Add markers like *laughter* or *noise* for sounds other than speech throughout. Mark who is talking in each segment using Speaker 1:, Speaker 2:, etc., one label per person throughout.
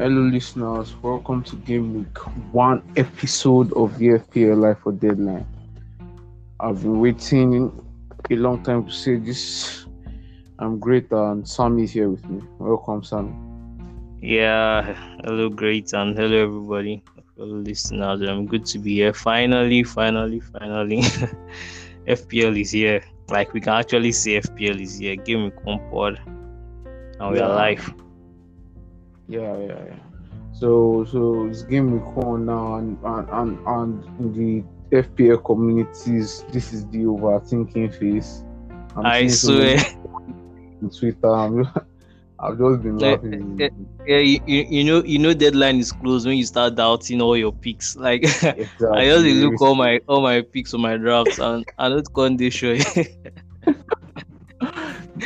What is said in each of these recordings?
Speaker 1: Hello, listeners. Welcome to Game Week One episode of the FPL Life for Deadline. I've been waiting a long time to say this. I'm great, and Sammy is here with me. Welcome, Sammy.
Speaker 2: Yeah, hello, great, and hello, everybody, fellow listeners. I'm good to be here. Finally, finally, finally, *laughs* FPL is here. Like we can actually say FPL is here. Game Week One pod, and we
Speaker 1: Yeah.
Speaker 2: are live.
Speaker 1: Yeah, yeah, yeah. So, so it's Game Week One now, and and and, and in the FPL communities, this is the overthinking phase. I'm
Speaker 2: I
Speaker 1: seeing so many
Speaker 2: swear.
Speaker 1: on Twitter. I'm, *laughs* I've just been laughing.
Speaker 2: Yeah, you, you, you know, you know, deadline is close when you start doubting all your picks. *laughs* Like
Speaker 1: Exactly.
Speaker 2: I just look all my all my picks on my drafts, and I don't condition. *laughs*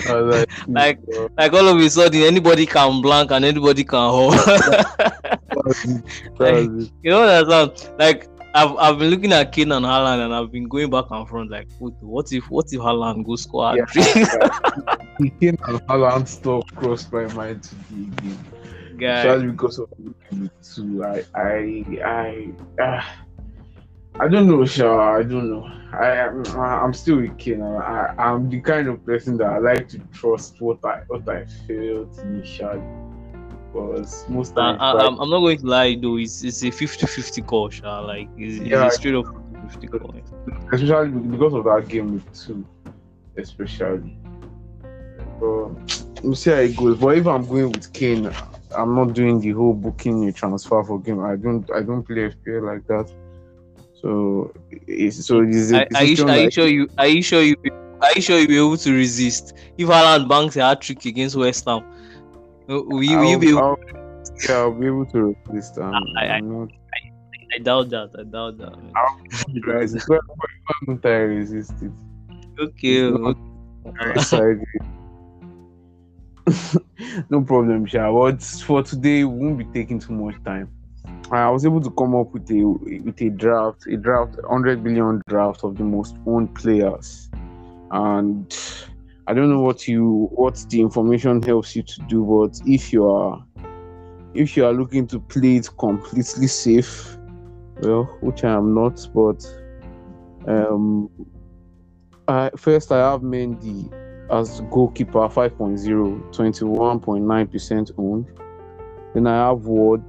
Speaker 1: Like, *laughs*
Speaker 2: like- like all of a sudden, anybody can blank and anybody can hold.
Speaker 1: that's it, that's it.
Speaker 2: You know what I'm saying? Like I've I've been looking at Kane and Haaland and I've been going back and front like what, if what if Haaland go score
Speaker 1: Yeah. *laughs* He came and Haaland stuff crossed my mind to the game.
Speaker 2: Guy.
Speaker 1: Especially because of two. I I I ah, I don't know, Sha. I don't know. I am I'm still with Kane. I, I'm the kind of person that I like to trust what I what I felt initially. Because most
Speaker 2: I,
Speaker 1: times
Speaker 2: I, I'm, I'm not going to lie though, it's it's a 50-50 call, Sha. Like it's,
Speaker 1: Yeah.
Speaker 2: it's a straight up 50-50 call.
Speaker 1: especially because of that game with two, especially. But we'll see how it goes. But if I'm going with Kane, I'm not doing the whole booking a transfer for game. I don't I don't play FPL like that. So it's so a
Speaker 2: Are, are, you, are you sure you are you sure you are you sure you'll be able to resist if Haaland banks a hat trick against West Ham? Will you, will you be able,
Speaker 1: I'll- yeah, I'll be able to resist. Um,
Speaker 2: I- I-
Speaker 1: not
Speaker 2: I doubt that. I doubt that. man.
Speaker 1: resist. Why don't I resist it?
Speaker 2: Okay.
Speaker 1: It's not-
Speaker 2: okay. *laughs*
Speaker 1: No problem, Sha. But for today, we won't be taking too much time. I was able to come up with a with a draft, a draft, 100 billion draft of the most owned players, and I don't know what you what the information helps you to do, but if you are if you are looking to play it completely safe, well, which I am not, but um, I, first I have Mendy as goalkeeper 5.0, 21.9% owned. Then I have Ward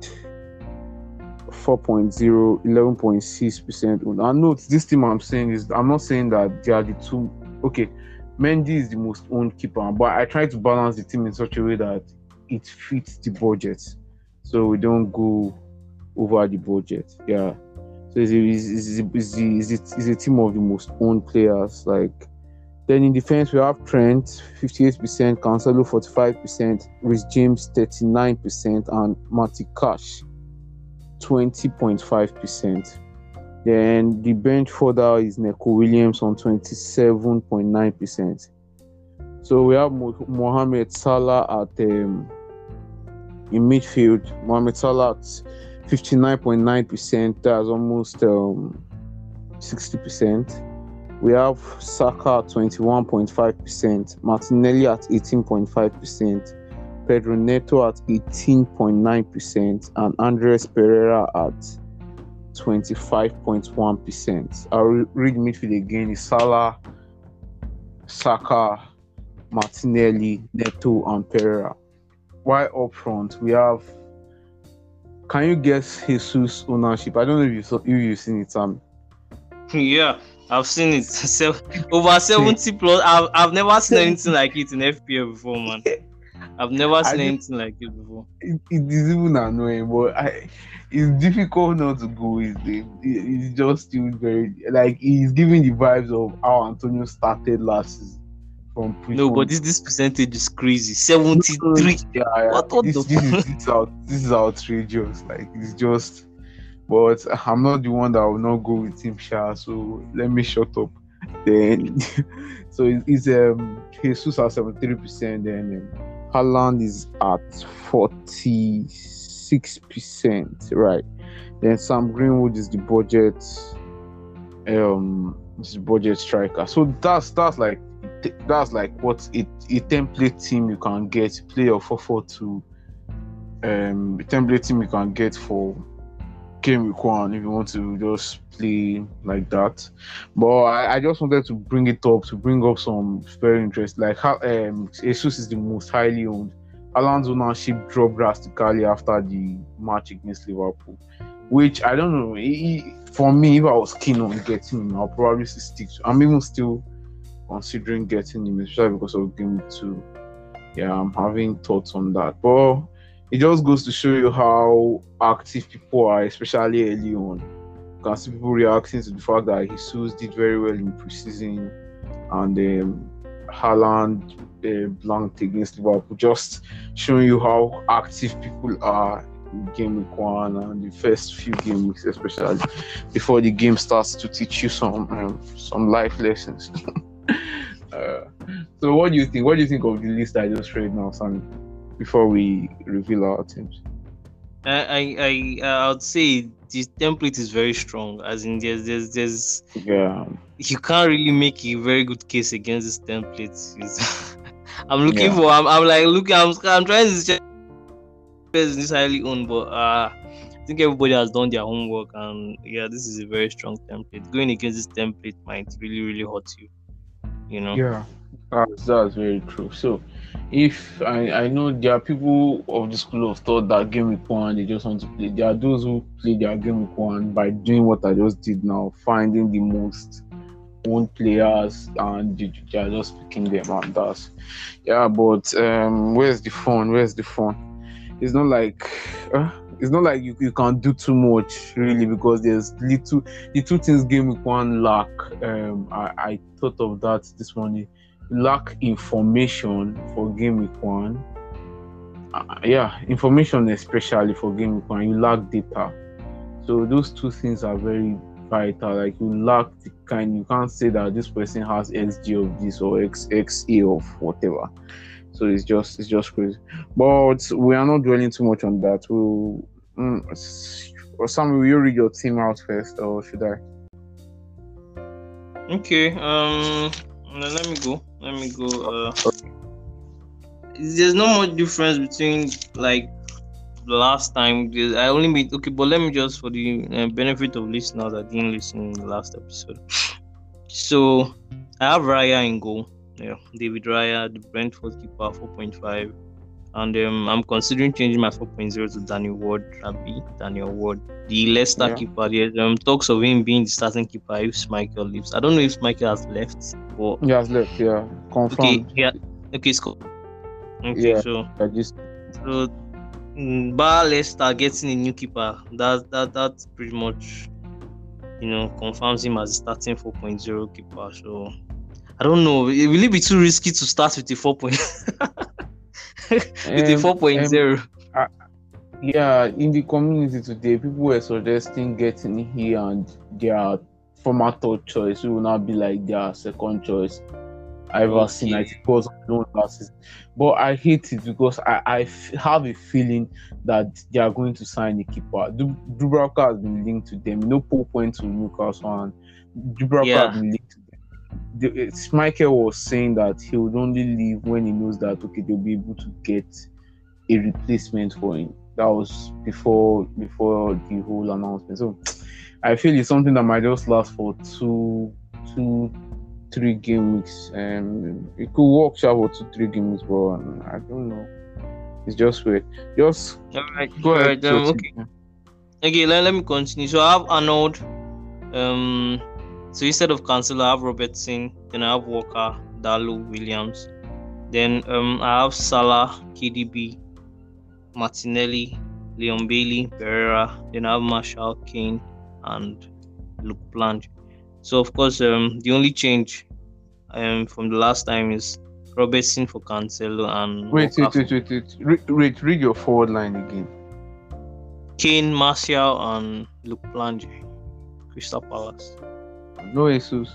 Speaker 1: 4.0, 11.6% owned. And note this team I'm saying is I'm not saying that they are the two okay. Mendy is the most owned keeper, but I try to balance the team in such a way that it fits the budget. So we don't go over the budget. Yeah. So it's it's, it's, it's, it's, a- team of the most owned players. Like then in defense we have Trent 58%, Cancelo 45%, Reece James 39%, and Matty Cash 20.5%. Then the bench further is Neco Williams on 27.9%. So we have Mohamed Salah at um, in midfield. Mohamed Salah at 59.9%. That's almost um, 60%. We have Saka at 21.5%, Martinelli at 18.5%, Pedro Neto at 18.9%, and Andreas Pereira at 25.1%. I'll re- read midfield again. It's Salah, Saka, Martinelli, Neto, and Pereira. While up front, we have. Can you guess Jesus' ownership? I don't know if you saw, if you've seen it, Sam. *laughs*
Speaker 2: Yeah, I've seen it. *laughs* Over *laughs* 70 plus. I've, I've never seen anything like it in FPL before, man. I've never seen
Speaker 1: did-
Speaker 2: anything like it before.
Speaker 1: it, it is even annoying, but I, it's difficult not to go with him. It- It's just still very like he's giving the vibes of how Antonio started last season from pre-
Speaker 2: No, but this this percentage is crazy. 73. *laughs*
Speaker 1: Yeah, yeah.
Speaker 2: What- what
Speaker 1: this,
Speaker 2: the
Speaker 1: this, is, this, is out, this is outrageous. Like it's just, but I'm not the one that will not go with him, Sha. So let me shut up. Then, *laughs* so it- it's um Jesus at 73 percent. Then um, Haaland is at 46 percent, right? Then Sam Greenwood is the budget, um, is budget striker. So that's that's like that's like what a, a template team you can get play your 4-4-2 um template team you can get for game week one if you want to just play like that. But I, I just wanted to bring it up to bring up some very interest. Like how um Jesus is the most highly owned. Haaland's ownership dropped drastically after the match against Liverpool, which I don't know. He, for me, if I was keen on getting him, I'll probably stick to. I'm even still considering getting him, especially because of game two. Yeah, I'm having thoughts on that. But it just goes to show you how active people are, especially early on. You can see people reacting to the fact that Jesus did very well in preseason and um, Haaland uh, blanked against Liverpool, just showing you how active people are in game week one and the first few game weeks, especially before the game starts to teach you some um, some life lessons. *laughs* uh, so, what do you think? What do you think of the list I just read now, Sammy? Before we reveal our teams.
Speaker 2: I I I, I would say this template is very strong. As in, there's there's there's
Speaker 1: Yeah,
Speaker 2: you can't really make a very good case against this template. It's- *laughs* I'm looking
Speaker 1: Yeah.
Speaker 2: for. I'm, I'm like looking. I'm I'm trying to check person is highly owned, but uh, I think everybody has done their homework, and yeah, this is a very strong template. Going against this template might really really hurt you. You know.
Speaker 1: yeah, that's, that's very true. So, if I, I know there are people of the school of thought that game week one they just want to play. There are those who play their game week one by doing what I just did now, finding the most own players and they, they are just picking them and that's yeah. But um, where's the fun? Where's the fun? It's not like. Uh, it's not like you, you can do too much really because there's little the two things game week one lack um I, I thought of that this morning lack information for game week one uh, yeah information especially for game week one you lack data so those two things are very vital like you lack the kind you can't say that this person has xg of this or x xa of whatever so it's just it's just crazy but we are not dwelling too much on that we'll mm, or Sam, will you read your team out first or should i
Speaker 2: Okay. Um. Now Let me go. Let me go. Uh. There's no much difference between like the last time. I only made okay, but let me just for the uh, benefit of listeners that didn't listen in the last episode. So I have Raya in goal. Yeah, David Raya, the Brentford keeper, four point five. And um, I'm considering changing my 4.0 to Daniel Ward, Rabi, Daniel Ward. The Leicester
Speaker 1: Yeah.
Speaker 2: keeper, there's um, talks of him being the starting keeper if Schmeichel leaves. I don't know if Schmeichel has left, but
Speaker 1: he has left yeah
Speaker 2: okay,
Speaker 1: confirmed
Speaker 2: yeah, okay, it's cool. Okay,
Speaker 1: Yeah.
Speaker 2: so
Speaker 1: I just
Speaker 2: so mm, Bar Leicester getting a new keeper, that that that pretty much you know confirms him as a starting 4.0 keeper. So I don't know, it- will it be too risky to start with the *laughs* 4. Point, with the
Speaker 1: Um,
Speaker 2: 4.0?
Speaker 1: yeah in the community today people were suggesting getting here and their former third choice will not be like their second choice I've seen I
Speaker 2: Okay.
Speaker 1: think it was known last season. But I hate it because I, I f- have a feeling that they are going to sign a keeper. Du- Dubravka has been linked to them. No Pope went to Newcastle and Dubravka
Speaker 2: Yeah.
Speaker 1: has been linked to. The, it's Schmeichel was saying that he would only leave when he knows that okay they'll be able to get a replacement for him. That was before before the whole announcement. So I feel it's something that might just last for two two three game weeks. Um, it could work sharp for two three games, but um, I don't know. It's just weird. Just
Speaker 2: All right,
Speaker 1: go
Speaker 2: all
Speaker 1: ahead.
Speaker 2: um, okay. Okay, let, let me continue. So I have Arnold. Um, so instead of Cancelo, I have Robertson. Then I have Walker, Dalot, Williams. Then um, I have Salah, KDB, Martinelli, Leon Bailey, Pereira. Then I have Martial, Kane, and Luke Plange. So of course, um, the only change um from the last time is Robertson for Cancelo and
Speaker 1: Wait, wait, wait, wait, wait. Read, read, read your forward line again.
Speaker 2: Kane, Martial, and Luke Plange. Crystal Palace.
Speaker 1: No Jesus.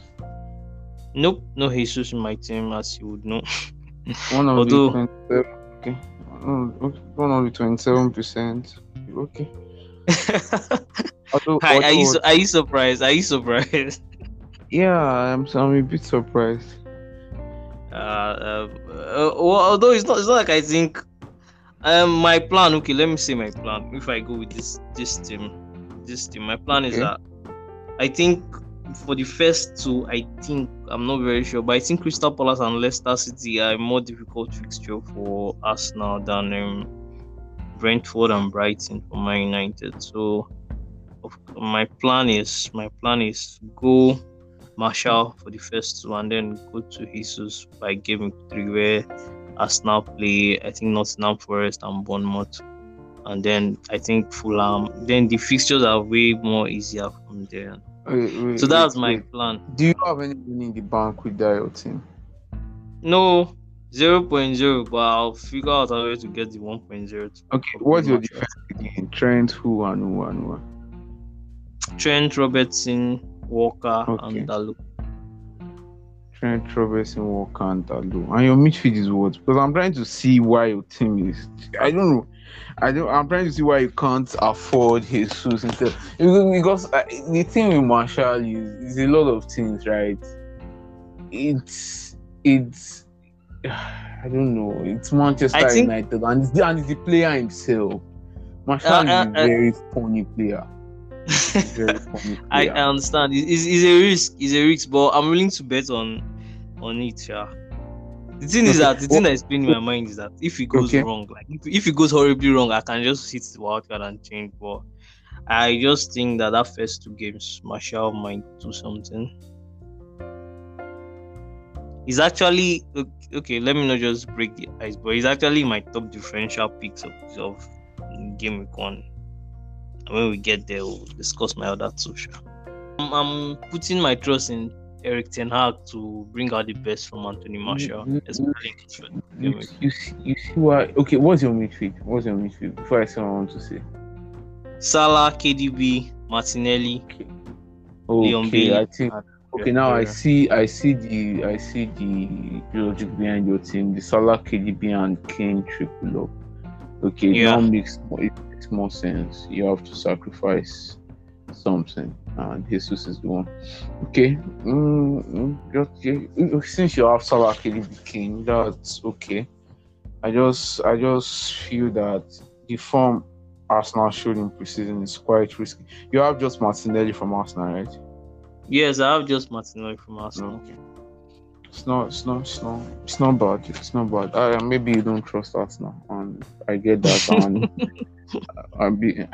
Speaker 2: Nope, no Jesus in my team, as you would know. *laughs*
Speaker 1: One of
Speaker 2: Although-
Speaker 1: the 27, okay. Okay, One of the twenty-seven percent. Okay. *laughs* Although,
Speaker 2: Are, are you are you surprised? Are you surprised? *laughs*
Speaker 1: yeah, I'm, I'm a bit surprised.
Speaker 2: Uh, uh, uh, well, although it's not, it's not like I think. Um, my plan. Okay, let me say my plan. If I go with this this team, this team, my plan is that I think for the first two, I think I'm not very sure, but I think Crystal Palace and Leicester City are a more difficult fixture for Arsenal than um, Brentford and Brighton for Man United. So, my plan is my plan is go Martial for the first two, and then go to Jesus by game three, where Arsenal play I think Nottingham Forest and Bournemouth, and then I think Fulham. Then the fixtures are way more easier from there.
Speaker 1: Wait, wait,
Speaker 2: So that's
Speaker 1: wait,
Speaker 2: my plan.
Speaker 1: Do you have any money in the bank with that your team?
Speaker 2: No, 0.0, but I'll figure out a way to get the 1.0.
Speaker 1: Okay,
Speaker 2: Okay,
Speaker 1: what's your defense again? Trent, who and who and who?
Speaker 2: Trent Robertson, Walker,
Speaker 1: Okay.
Speaker 2: and Dalot.
Speaker 1: Trent, Robertson, Walker, and Dalot. And your midfield is what? Because I'm trying to see why your team is. I don't know. I don't. I'm trying to see why you can't afford his shoes instead. Because, because uh, the thing with Martial is, is a lot of things, right? It's it's. *sighs* I don't know. It's Manchester
Speaker 2: think-
Speaker 1: United, and it's, the, and it's the player himself. Martial
Speaker 2: Uh,
Speaker 1: is
Speaker 2: uh,
Speaker 1: a
Speaker 2: uh.
Speaker 1: very funny player. *laughs* Very funny player.
Speaker 2: I, I understand. It- It's, it's a risk. It's a risk, but I'm willing to bet on on it. Yeah. The thing is that the thing
Speaker 1: well-
Speaker 2: that is playing in my mind is that if it goes
Speaker 1: Okay.
Speaker 2: wrong, like if, if it goes horribly wrong, I can just hit the wild card and change. But I just think that that first two games, Martial might do something. He's actually ok- okay. Let me not just break the ice, but he's actually my top differential picks of, of game week one. And when we get there, we'll discuss my other two. Sure. I'm, I'm putting my trust in Erik Ten Hag to bring out the best from Anthony Martial,
Speaker 1: mm,
Speaker 2: especially game
Speaker 1: You, you, see, you see why? Okay, what's your midfield? What's your midfield? Before I say what I want to say.
Speaker 2: Salah, KDB, Martinelli. Leon
Speaker 1: Okay,
Speaker 2: Bailey.
Speaker 1: I think. Okay, now I see. I see the. I see the logic behind your team. The Salah, KDB, and Kane triple up. Okay,
Speaker 2: Yeah.
Speaker 1: now makes more, it makes more sense. You have to sacrifice something, and Jesus is the one. Okay, mm, mm, just, yeah, since you have Salah, KDB, Kane, that's okay. I just, I just feel that the form Arsenal showed in preseason is quite risky. You have just Martinelli from Arsenal, right?
Speaker 2: Yes, I have just Martinelli from Arsenal.
Speaker 1: Okay. It's not, it's not, it's not, it's not bad. It's not bad. Uh, maybe you don't trust Arsenal, and I get that. and *laughs* I be,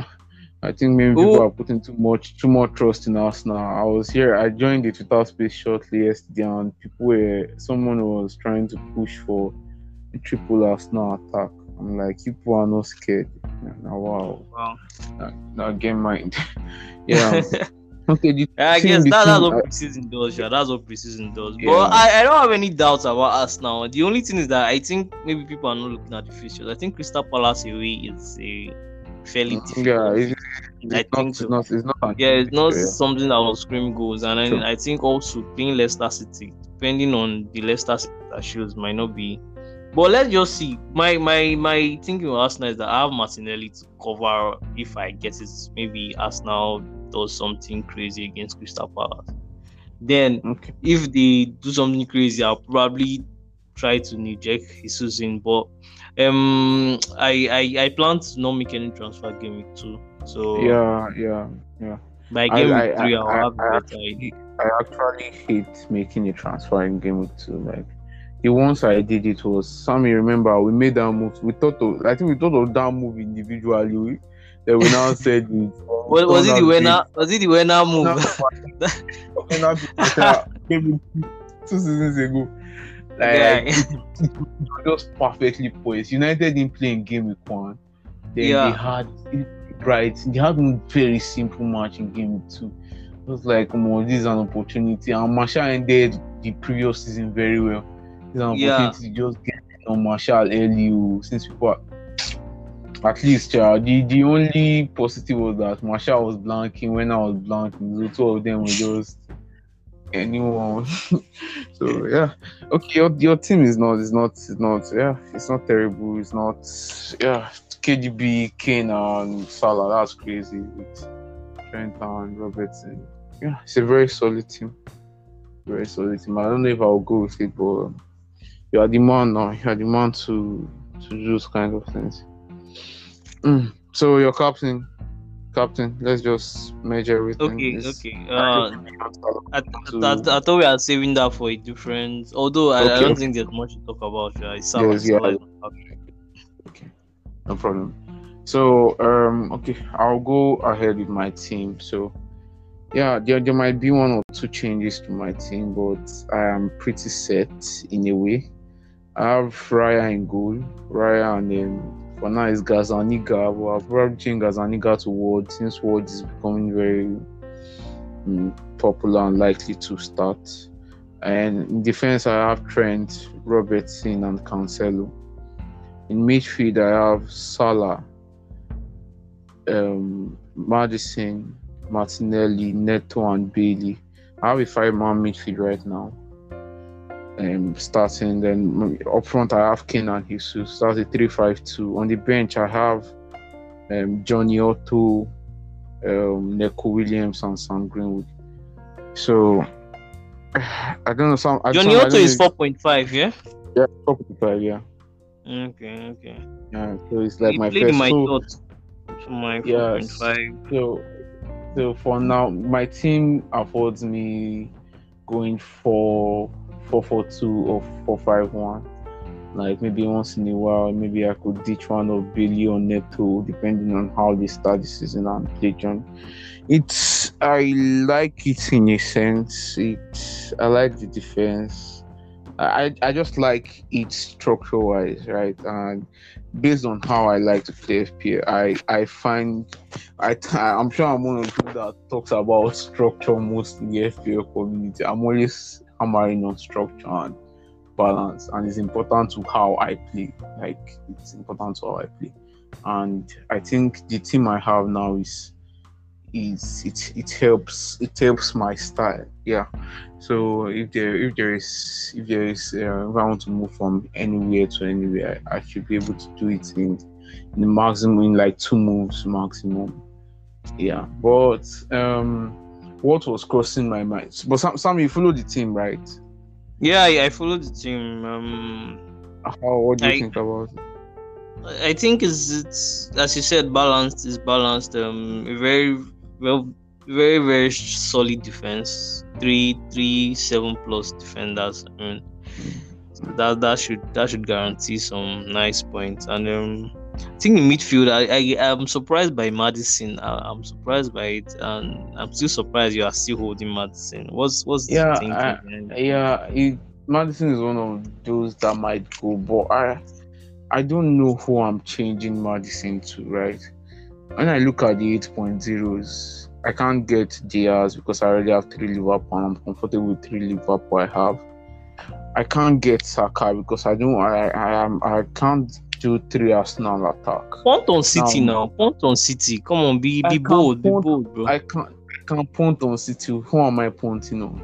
Speaker 1: I think maybe people are putting too much, too much trust in Arsenal. I was here. I joined the Twitter space shortly yesterday, and people were, someone was trying to push for a triple Arsenal attack. I'm like, you people are not scared. Now, wow,
Speaker 2: Wow.
Speaker 1: now, now get mind. *laughs* yeah. *laughs* Okay. The
Speaker 2: I guess that, that's what preseason does, yeah. That's what preseason does.
Speaker 1: Yeah.
Speaker 2: But I, I don't have any doubts about us now. The only thing is that I think maybe people are not looking at the fixtures. I think Crystal Palace away is a fairly difficult.
Speaker 1: Yeah, it's, it's
Speaker 2: I
Speaker 1: not,
Speaker 2: think
Speaker 1: it's not, it's not.
Speaker 2: yeah, it's not
Speaker 1: yeah.
Speaker 2: something that will scream goals. And then
Speaker 1: True.
Speaker 2: I think also playing Leicester City, depending on the Leicester City shows, might not be. But let's just see. My my my thinking with Arsenal is that I have Martinelli to cover if I get it. Maybe Arsenal does something crazy against Crystal Palace. Then
Speaker 1: Okay.
Speaker 2: if they do something crazy, I'll probably try to inject Jesus in. But um, I, I I plan to not make any transfer game week two. So
Speaker 1: Yeah, yeah.
Speaker 2: by
Speaker 1: I-
Speaker 2: game
Speaker 1: I-
Speaker 2: week three,
Speaker 1: I-
Speaker 2: I'll have a
Speaker 1: I
Speaker 2: better idea.
Speaker 1: I actually hate making a transfer in game week two. Like the ones I did, it was Sammy. Remember, we made that move. We thought of, I think we thought of that move individually. We, then we now said it.
Speaker 2: Was, was it the winner? Was it the winner move?
Speaker 1: Two seasons ago. Like, *laughs* just perfectly poised. United didn't play in game week one. Then
Speaker 2: Yeah.
Speaker 1: they had right. They had a very simple match in game week two. It was like, oh, this is an opportunity. And Martial ended the previous season very well. It's an
Speaker 2: Yeah.
Speaker 1: opportunity to just get on Martial early. oh, Since people are, at least, uh, the the only positive was that Martial was blanking when I was blanking. The two of them were just anyone. *laughs* so yeah, okay. Your, your team is not is not is not yeah. It's not terrible. It's not yeah. KDB, Kane, and Salah. That's crazy with Trent and Robertson. Yeah, it's a very solid team. Very solid team. I don't know if I'll go with it, but you are the man now. You are the man to to do those kind of things. Mm. So your captain, captain. Let's just measure everything.
Speaker 2: Okay,
Speaker 1: It's-
Speaker 2: okay. Uh, I, I, I, I thought we are saving that for a different. Although I, I don't think there's much to talk about. Yeah, Salah,
Speaker 1: Yes, yeah.
Speaker 2: My captain.
Speaker 1: Okay, no problem. So, um, okay, I'll go ahead with my team. So, yeah, there, there might be one or two changes to my team, but I am pretty set in a way. I have Raya in goal, Raya, and then for now it's Gazzaniga. But I'll probably change Gazzaniga to Ward since Ward is becoming very mm, popular and likely to start. And in defense, I have Trent, Robertson, and Cancelo. In midfield, I have Salah, um, Maddison, Martinelli, Neto, and Bailey. I have a five-man midfield right now. Um, starting then up front, I have Kane and Jesus. That's a three-five-two. On the bench, I have um, Jonny Otto, um, Neco Williams, and Sam Greenwood. So *sighs* I don't know. Some
Speaker 2: Johnny
Speaker 1: some-
Speaker 2: Otto is 4.5, yeah?
Speaker 1: Yeah, top of the five, yeah.
Speaker 2: Okay, okay.
Speaker 1: Yeah, so it's like
Speaker 2: he
Speaker 1: my first.
Speaker 2: my so. My
Speaker 1: Yes.
Speaker 2: 4.5.
Speaker 1: so, so for now, my team affords me going for four four two or four five one. Like maybe once in a while, maybe I could ditch one of Billy or Neto, depending on how they start the season and play John. It's I like it in a sense. It I like the defense. I I just like it structure wise, right? And based on how I like to play FPL, I I find I I'm sure I'm one of the people that talks about structure most in the FPL community. I'm always hammering on structure and balance, and it's important to how I play. Like it's important to how I play, and I think the team I have now is is it it helps it helps my style. Yeah. So if there if there is if there is uh, if I want to move from anywhere to anywhere, I should be able to do it in in the maximum in like two moves maximum. Yeah. But um what was crossing my mind? But Sam, Sam you follow the team, right?
Speaker 2: Yeah, I, I followed the team. Um,
Speaker 1: How what do you
Speaker 2: I-
Speaker 1: think about it?
Speaker 2: I think it's, it's as you said, balanced is balanced. Um, a very well, very very solid defense. Three, three, seven plus defenders. I mean, that that should that should guarantee some nice points. And um, I think in midfield, I I am surprised by Maddison. I, I'm surprised by it, and I'm still surprised you are still holding Maddison. What's what's
Speaker 1: Yeah? I-? Yeah, it, Maddison is one of those that might go, but I I don't know who I'm changing Maddison to, right? When I look at the 8.0s, I can't get Diaz because I already have three Liverpool and I'm comfortable with three Liverpool I have. I can't get Saka because I don't I I am I can't do three Arsenal attack.
Speaker 2: Punt on City
Speaker 1: No.
Speaker 2: now. Punt on City. Come on, be be bold, be bold, bro.
Speaker 1: I can't I can't punt on City. Who am I punting on?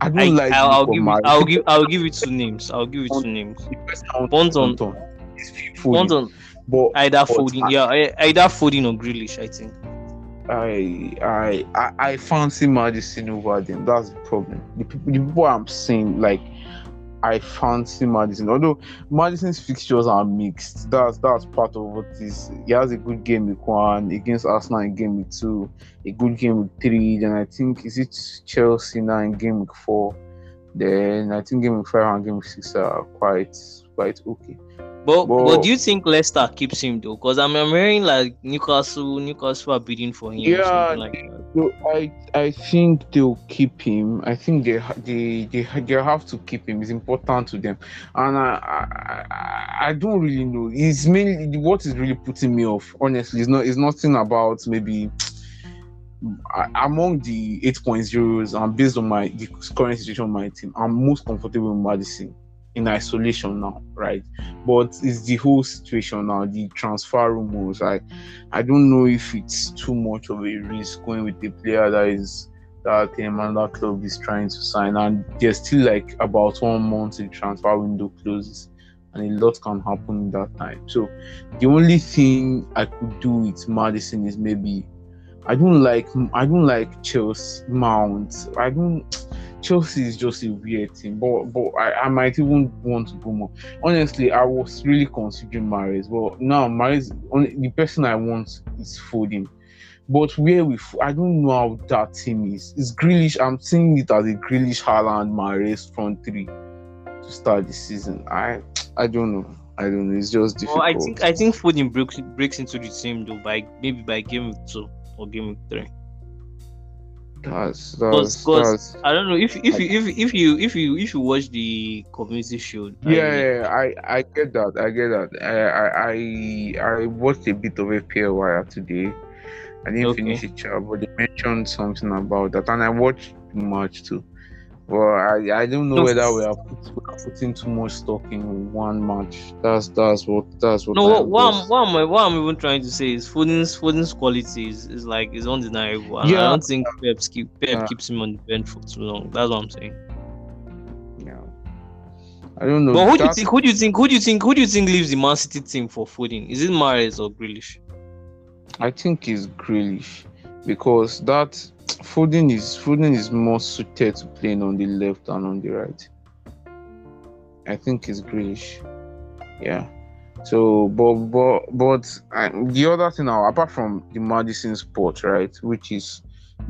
Speaker 1: I don't
Speaker 2: I,
Speaker 1: like
Speaker 2: I'll, I'll give you. I'll give I'll give you two names. I'll give you two names.
Speaker 1: The person I want
Speaker 2: Punt on
Speaker 1: punt on is Phil
Speaker 2: punt
Speaker 1: Foden.
Speaker 2: on
Speaker 1: But
Speaker 2: either
Speaker 1: I-
Speaker 2: yeah, either Foden or Grealish, I think.
Speaker 1: I I I, I fancy Maddison over them. That's the problem. The people, the people I'm saying like I fancy Maddison. Although Maddison's fixtures are mixed. That's that's part of what is. He has a good game week one against Arsenal in game week two, a good game week three. Then I think is it Chelsea now in game week four. Then I think game week five and game week six are quite quite okay.
Speaker 2: But
Speaker 1: But-
Speaker 2: but do you think Leicester keeps him though? Because I'm, I'm hearing like Newcastle Newcastle are bidding for him. or
Speaker 1: Yeah,
Speaker 2: something like that.
Speaker 1: So I I think they'll keep him. I think they they they, they have to keep him. It's important to them, and I I, I- don't really know. It's mainly what is really putting me off. Honestly, it's not it's nothing about maybe. Among the 8.0s and based on my the current situation of my team, I'm most comfortable with Maddison in isolation now, right? But it's the whole situation now, the transfer rumors. I I don't know if it's too much of a risk going with the player that is that um, another club is trying to sign, and there's still like about one month the transfer window closes, and a lot can happen in that time. So the only thing I could do with Maddison is maybe I don't like I don't like Chelsea Mount. I don't Chelsea is just a weird team, but but I, I might even want to go more. Honestly, I was really considering Mahrez, but now only the person I want is Foden. But where we, I don't know how that team is. It's Grealish. I'm seeing it as a Grealish, Haaland, Mahrez front three to start the season. I I don't know. I don't know. It's just difficult.
Speaker 2: Well, I think I think Foden breaks breaks into the team though by maybe by game two or game three.
Speaker 1: That's that's, that's
Speaker 2: I don't know if if you if if you if you if you watch the community. I
Speaker 1: yeah,
Speaker 2: mean,
Speaker 1: yeah, I I get that. I get that. I I I, I watched a bit of FPL Wire today. I didn't
Speaker 2: Okay.
Speaker 1: finish it, but they mentioned something about that, and I watched match too. Well, I, I don't know
Speaker 2: No.
Speaker 1: whether we are, put, we are putting too much stock in one match. That's that's what that's what.
Speaker 2: No, what, what, I'm, what, am I, what I'm even trying to say is Foden's Foden's quality is, is like is undeniable. And I don't think Pep, keep, Pep
Speaker 1: Yeah.
Speaker 2: keeps him on the bench for too long. That's what I'm saying.
Speaker 1: yeah. I don't know.
Speaker 2: But who do you think? Who do you think? Who do you think? Who do you think leaves the Man City team for Foden? Is it Mahrez or Grealish?
Speaker 1: I think is Grealish because that Foden is Foden is more suited to playing on the left and on the right. I think it's Grealish. Yeah. So, but but but the other thing now, apart from the Maddison spot, right, which is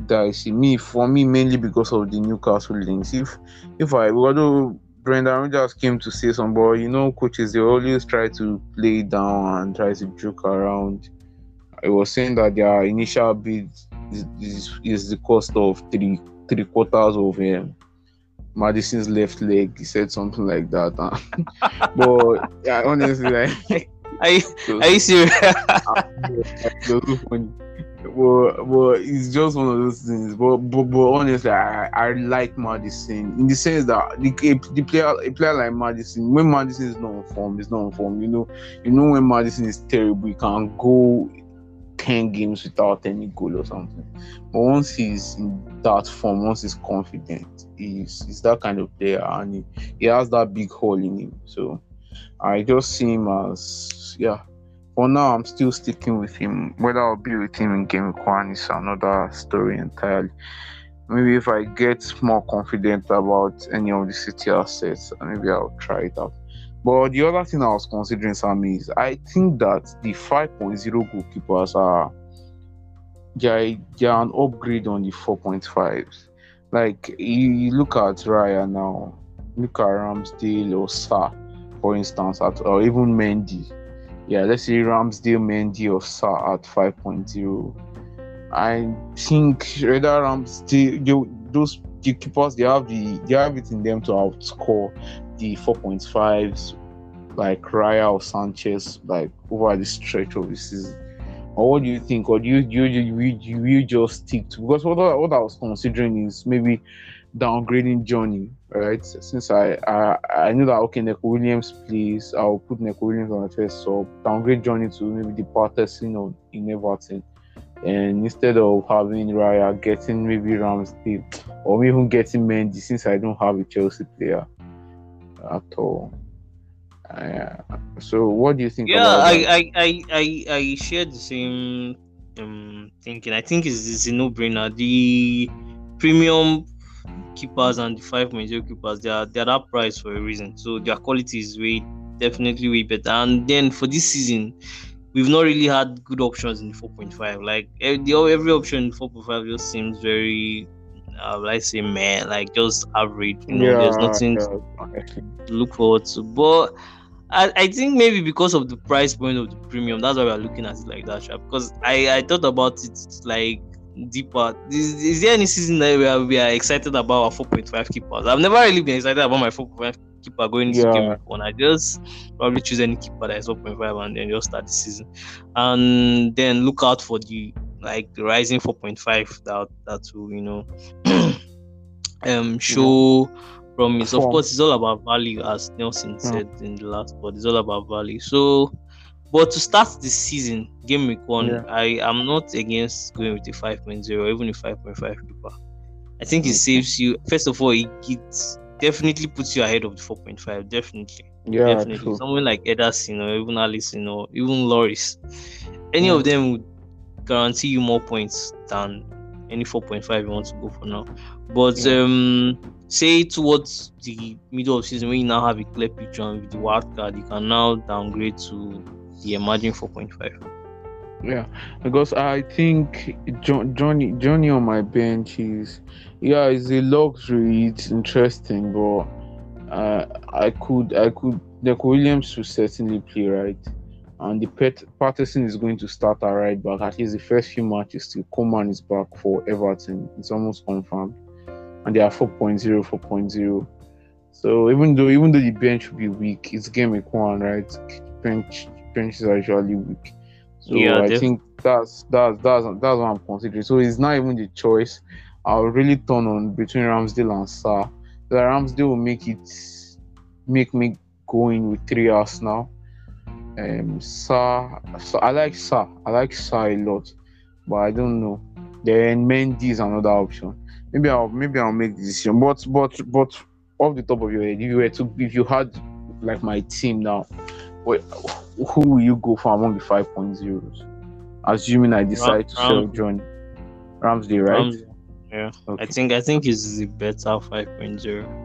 Speaker 1: dicey. Me for me mainly because of the Newcastle links. If if I although Brendan Rodgers came to say some, but you know, coaches they always try to play down and try to joke around. I was saying that their initial bid is, is, the cost of three three quarters of um, Maddison's left leg. He said something like that. uh, *laughs* but yeah, honestly, like, *laughs*
Speaker 2: Are you,
Speaker 1: was-
Speaker 2: are you serious?
Speaker 1: funny. *laughs* But, but it's just one of those things. But but, but honestly, I, I like Maddison in the sense that the, the player a player like Maddison, when Maddison is not on form, is not on form. You know, you know when Maddison is terrible, you can go ten games without any goal or something. But once he's in that form, once he's confident, he's, he's that kind of player, and he, he has that big hole in him. So I just see him as yeah. For now, I'm still sticking with him. Whether I'll be with him in game one is another story entirely. Maybe if I get more confident about any of the city assets, maybe I'll try it out. But the other thing I was considering, Sam, is I think that the 5.0 goalkeepers are they're, they're an upgrade on the 4.5s. Like you, you look at Raya now, look at Ramsdale or Sa, for instance, at, or even Mendy. Yeah, let's say Ramsdale, Mendy, or Sa at 5.0. I think rather Ramsdale, they, those goalkeepers, they have the they have it in them to outscore the 4.5s like Raya or Sanchez like over the stretch of the season. Or what do you think? Or do you you you, you, you, you just stick to because what I, what I was considering is maybe downgrading Johnny, right? Since I I, I know that okay, Neco Williams please I'll put Neco Williams on the first sub, downgrade Johnny to maybe the Patterson or in Everton. And instead of having Raya getting maybe Ramsdale or even getting Mendy, since I don't have a Chelsea player at all. Uh, so what do you think
Speaker 2: yeah, I. I, I, I, I share the same um thinking. I think it's, it's a no-brainer. The premium keepers and the 5.0 major keepers, they are they're that price for a reason. So their quality is way definitely way better. And then for this season, we've not really had good options in 4.5. Like every, every option in 4.5 just seems very uh, let's say man, like just average. You know, there's nothing
Speaker 1: yeah.
Speaker 2: to look forward to. But I, I think maybe because of the price point of the premium, that's why we're looking at it like that. Sha. Because I, I thought about it like deeper. Is, is there any season that we are, we are excited about our 4.5 keepers? I've never really been excited about my 4.5 keeper going into
Speaker 1: Yeah.
Speaker 2: game one. I just probably choose any keeper that is 4.5 and then just start the season. And then look out for the like the rising 4.5 that that will, you know, *clears throat* um show promise. Of course, it's all about value, as Nelson said in the last but It's all about value. So, but to start the season, game week one,
Speaker 1: Yeah.
Speaker 2: I am not against going with a 5.0, even a 5.5 keeper. I think it saves you. First of all, it, it definitely puts you ahead of the 4.5. Definitely,
Speaker 1: Yeah,
Speaker 2: definitely.
Speaker 1: true.
Speaker 2: Someone like Ederson or even Alisson or even Lloris, any
Speaker 1: Mm.
Speaker 2: of them would guarantee you more points than any 4.5 you want to go for now. But
Speaker 1: Yeah.
Speaker 2: um say towards the middle of season when you now have a clear picture and with the wild card, you can now downgrade to the emerging 4.5.
Speaker 1: Yeah, because I think John, Johnny Johnny on my bench is yeah, it's a luxury. It's interesting, but uh, I could I could Neco Williams will certainly play right, and the Pet Patterson is going to start at right back at least the first few matches till Coleman is back for Everton. It's almost confirmed, and they are 4.0, 4.0. So even though even though the bench will be weak, it's game week one, right? Bench benches are usually weak. So
Speaker 2: Yeah,
Speaker 1: I
Speaker 2: def-
Speaker 1: think that's that's that's that's what I'm considering. So it's not even the choice. I'll really turn on between Ramsdale and Sa. The Ramsdale will make it make me go in with three hours now. Um Sa, Sa I like Sa. I like Sa a lot, but I don't know. Then Mendy is another option. Maybe I'll maybe I'll make the decision. But but but off the top of your head, if you were to if you had like my team now, wait, who will you go for among the 5.0s? Assuming I decide to sell
Speaker 2: Ram-
Speaker 1: John Ramsdale, right?
Speaker 2: Yeah, I think I think he's the better 5.0.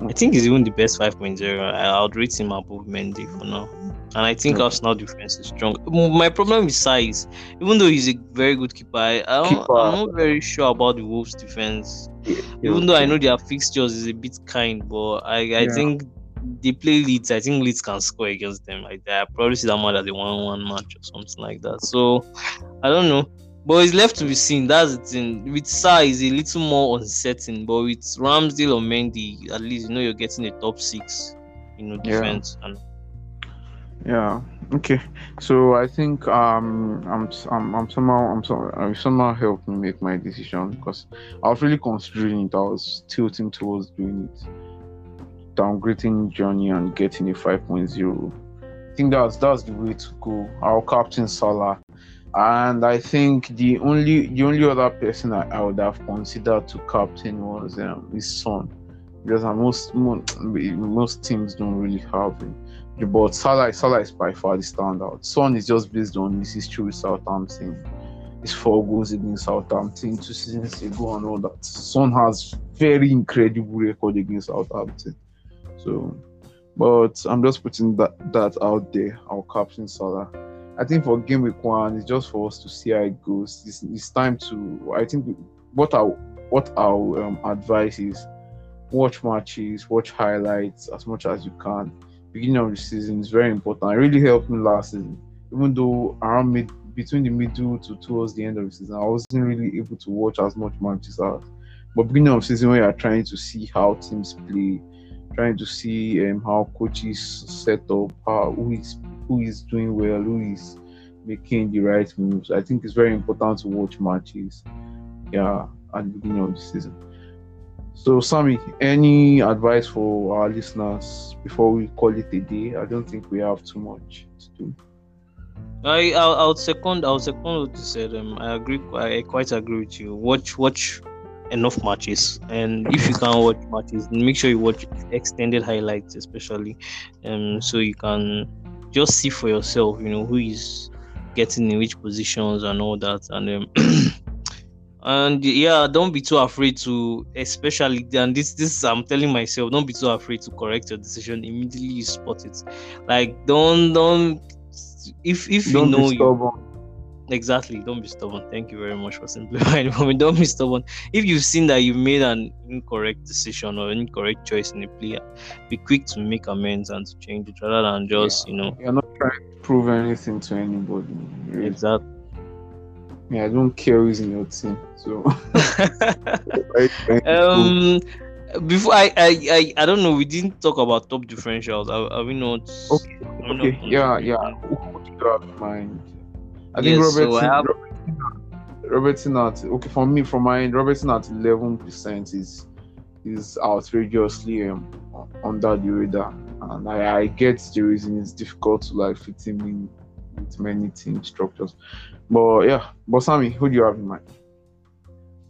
Speaker 2: I think he's even the best 5.0. I, I would rate him above Mendy for now. And I think
Speaker 1: Okay.
Speaker 2: Arsenal defense is strong. My problem is size. Even though he's a very good keeper, I, I don't,
Speaker 1: Keeper.
Speaker 2: I'm not very sure about the Wolves defense. Even though I know their fixtures is a bit kind, but I, I
Speaker 1: Yeah.
Speaker 2: think they play Leeds. I think Leeds can score against them. Like I probably see that more as a one-one match or something like that. So I don't know. But it's left to be seen. That's the thing. With Sa is a little more uncertain, but with Ramsdale or Mendy, at least you know you're getting a top six, you know,
Speaker 1: Yeah.
Speaker 2: defense. And
Speaker 1: Yeah. Okay. So I think um I'm I'm, I'm somehow I'm so I'm somehow helped me make my decision because I was really considering it. I was tilting towards doing it, downgrading Johnny and getting a 5.0. I think that's that's the way to go. Our captain Salah, and I think the only the only other person I, I would have considered to captain was um, his son, because most *tsk* most, teams don't really have him. But Salah, Salah is by far the standout. Son is just based on his history with Southampton. His four goals against Southampton two seasons ago and all that. Son has very incredible record against Southampton. So, but I'm just putting that that out there. Our captain Salah. I think for game week one, it's just for us to see how it goes. It's, it's time to. I think what our what our um, advice is: watch matches, watch highlights as much as you can beginning of the season is very important. It really helped me last season, even though around mid between the middle to towards the end of the season, I wasn't really able to watch as much matches as. But beginning of season, you are trying to see how teams play, trying to see um, how coaches set up, how who is who is doing well, who is making the right moves. I think it's very important to watch matches. Yeah, at the beginning of the season. So, Sammy, any advice for our listeners before we call it a day? I don't think we have too much to do.
Speaker 2: I I'll, second I'll second what you said. Um, I agree. I quite agree with you. Watch watch enough matches, and if you can watch matches, make sure you watch extended highlights, especially, um, so you can just see for yourself. You know who is getting in which positions and all that, and um, *clears throat* and yeah, don't be too afraid to, especially and this this I'm telling myself, don't be too afraid to correct your decision immediately you spot it. Like don't don't if if
Speaker 1: Don't
Speaker 2: you know you. Exactly don't be stubborn thank you very much for simplifying *laughs* for me don't be stubborn if you've seen that you made an incorrect decision or incorrect choice in a player be quick to make amends and to change it rather than just you know
Speaker 1: You're not trying to prove anything to anybody. really.
Speaker 2: exactly
Speaker 1: Yeah, I don't care who's in your team. So, *laughs*
Speaker 2: um before I, I I I don't know we didn't talk about top differentials are, are we not
Speaker 1: Okay,
Speaker 2: we not-
Speaker 1: okay, yeah, yeah. Who who do you have in mind? I think
Speaker 2: Yes, so
Speaker 1: Robertson,
Speaker 2: I have-
Speaker 1: Robertson, at okay for me from my end, Robertson at eleven percent is is outrageously um, under the radar, and I, I get the reason it's difficult to like fit him in with many team structures. But yeah, but Sammy, who do you have in mind?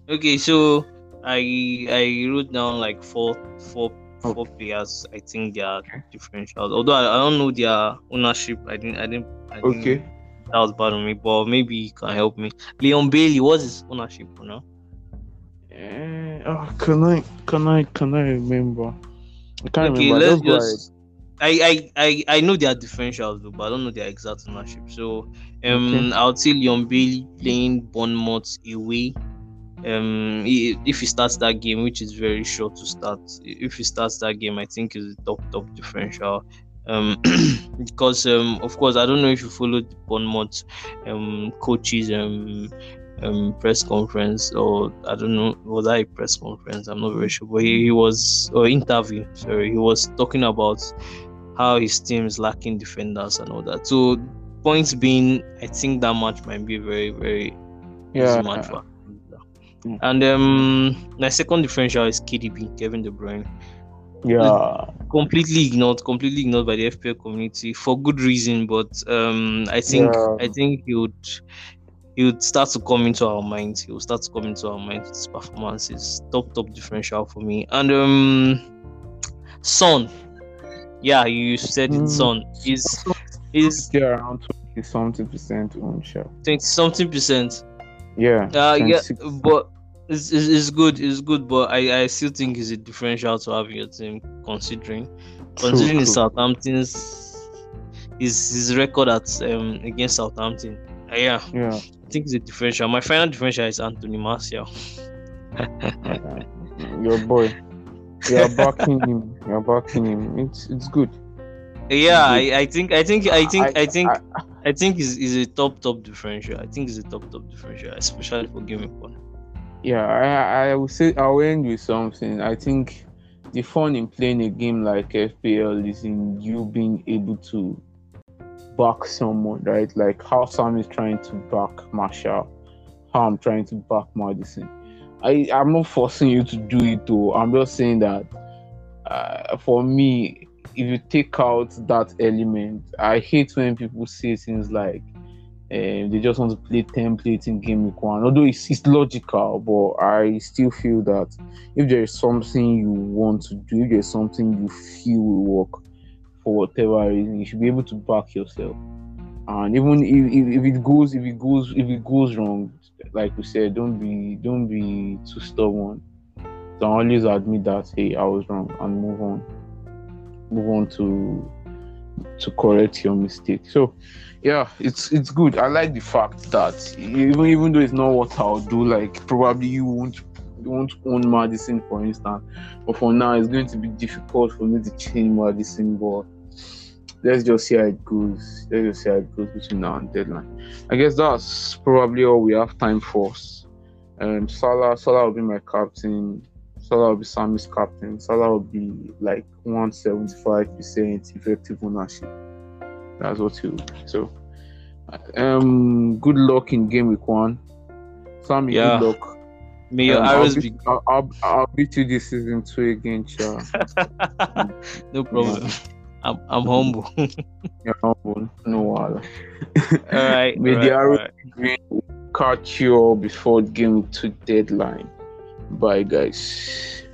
Speaker 2: Okay, so I I wrote down like four four
Speaker 1: four
Speaker 2: four players. I think they are differentials. Although I, I don't know their ownership. I didn't I didn't. I didn't
Speaker 1: Okay,
Speaker 2: that was bad on me. But maybe you can help me. Leon Bailey, what's his ownership for now?
Speaker 1: Eh, Oh, can I can I can I remember? I can't
Speaker 2: okay,
Speaker 1: remember.
Speaker 2: let's
Speaker 1: Just.
Speaker 2: I, I, I, I know their differentials though, but I don't know their exact ownership. So um
Speaker 1: Okay.
Speaker 2: I'll say Leon Bailey playing Bournemouth away. Um if he starts that game, which is very short to start, if he starts that game, I think is a top top differential. Um *clears throat* because um of course I don't know if you followed Bournemouth um coaches um um press conference or I don't know was that a press conference? I'm not very sure. But he, he was or interview sorry he was talking about how his team is lacking defenders and all that. So points being I think that match might be very very
Speaker 1: Yeah.
Speaker 2: easy match for
Speaker 1: Mm.
Speaker 2: and um my second differential is KDB Kevin De Bruyne
Speaker 1: Yeah.
Speaker 2: completely ignored, completely ignored by the FPL community for good reason. But um, I think
Speaker 1: Yeah.
Speaker 2: I think he would he would start to come into our minds. He would start to come into our minds. His performances, top top differential for me. And um, Son, yeah, you said it.
Speaker 1: Mm.
Speaker 2: Son is is
Speaker 1: around twenty something percent on share.
Speaker 2: twenty something percent.
Speaker 1: Yeah.
Speaker 2: Uh, yeah, but. It's, it's, it's good, it's good, but I, I still think it's a differential to have your team considering
Speaker 1: True,
Speaker 2: considering
Speaker 1: true.
Speaker 2: Southampton's his his record at um against Southampton. Uh, yeah,
Speaker 1: Yeah.
Speaker 2: I think it's a differential. My final differential is Anthony Martial.
Speaker 1: Uh, *laughs* your boy. You're backing him. You're backing him. It's it's good.
Speaker 2: Yeah, I, I think I think I think I,
Speaker 1: I-
Speaker 2: think I, think is is a top top differential. I think it's a top top differential, especially for game week one.
Speaker 1: Yeah, I I would say I'll end with something. I think the fun in playing a game like FPL is in you being able to back someone, right? Like how Sam is trying to back Martial, how I'm trying to back Maddison. I I'm not forcing you to do it though. I'm just saying that uh, for me, if you take out that element, I hate when people say things like um, they just want to play templates in game week one. Although it's, it's logical, but I still feel that if there is something you want to do, if there's something you feel will work for whatever reason, you should be able to back yourself. And even if, if, if it goes, if it goes, if it goes wrong, like we said, don't be don't be too stubborn. Don't always admit that hey, I was wrong and move on. Move on to to correct your mistake. So yeah, it's it's good. I like the fact that even even though it's not what I'll do, like probably you won't you won't own Maddison for instance, but for now it's going to be difficult for me to change Maddison. But let's just see how it goes. Let's just see how it goes between now and deadline. I guess that's probably all we have time for. Um, Salah, Salah will be my captain. Salah will be Sammy's captain. Salah will be like 175% effective ownership. That's what you. So, um, good luck in game week one. Sammy,
Speaker 2: Yeah.
Speaker 1: good luck.
Speaker 2: May your
Speaker 1: Um, I'll beat-
Speaker 2: be
Speaker 1: I'll, I'll, I'll beat you this season two again, Cha. *laughs*
Speaker 2: no problem. I'm I'm humble.
Speaker 1: You're humble, no wahala.
Speaker 2: all right.
Speaker 1: May
Speaker 2: all
Speaker 1: the
Speaker 2: right, all
Speaker 1: arrow
Speaker 2: right.
Speaker 1: catch you all before game two deadline. Bye, guys.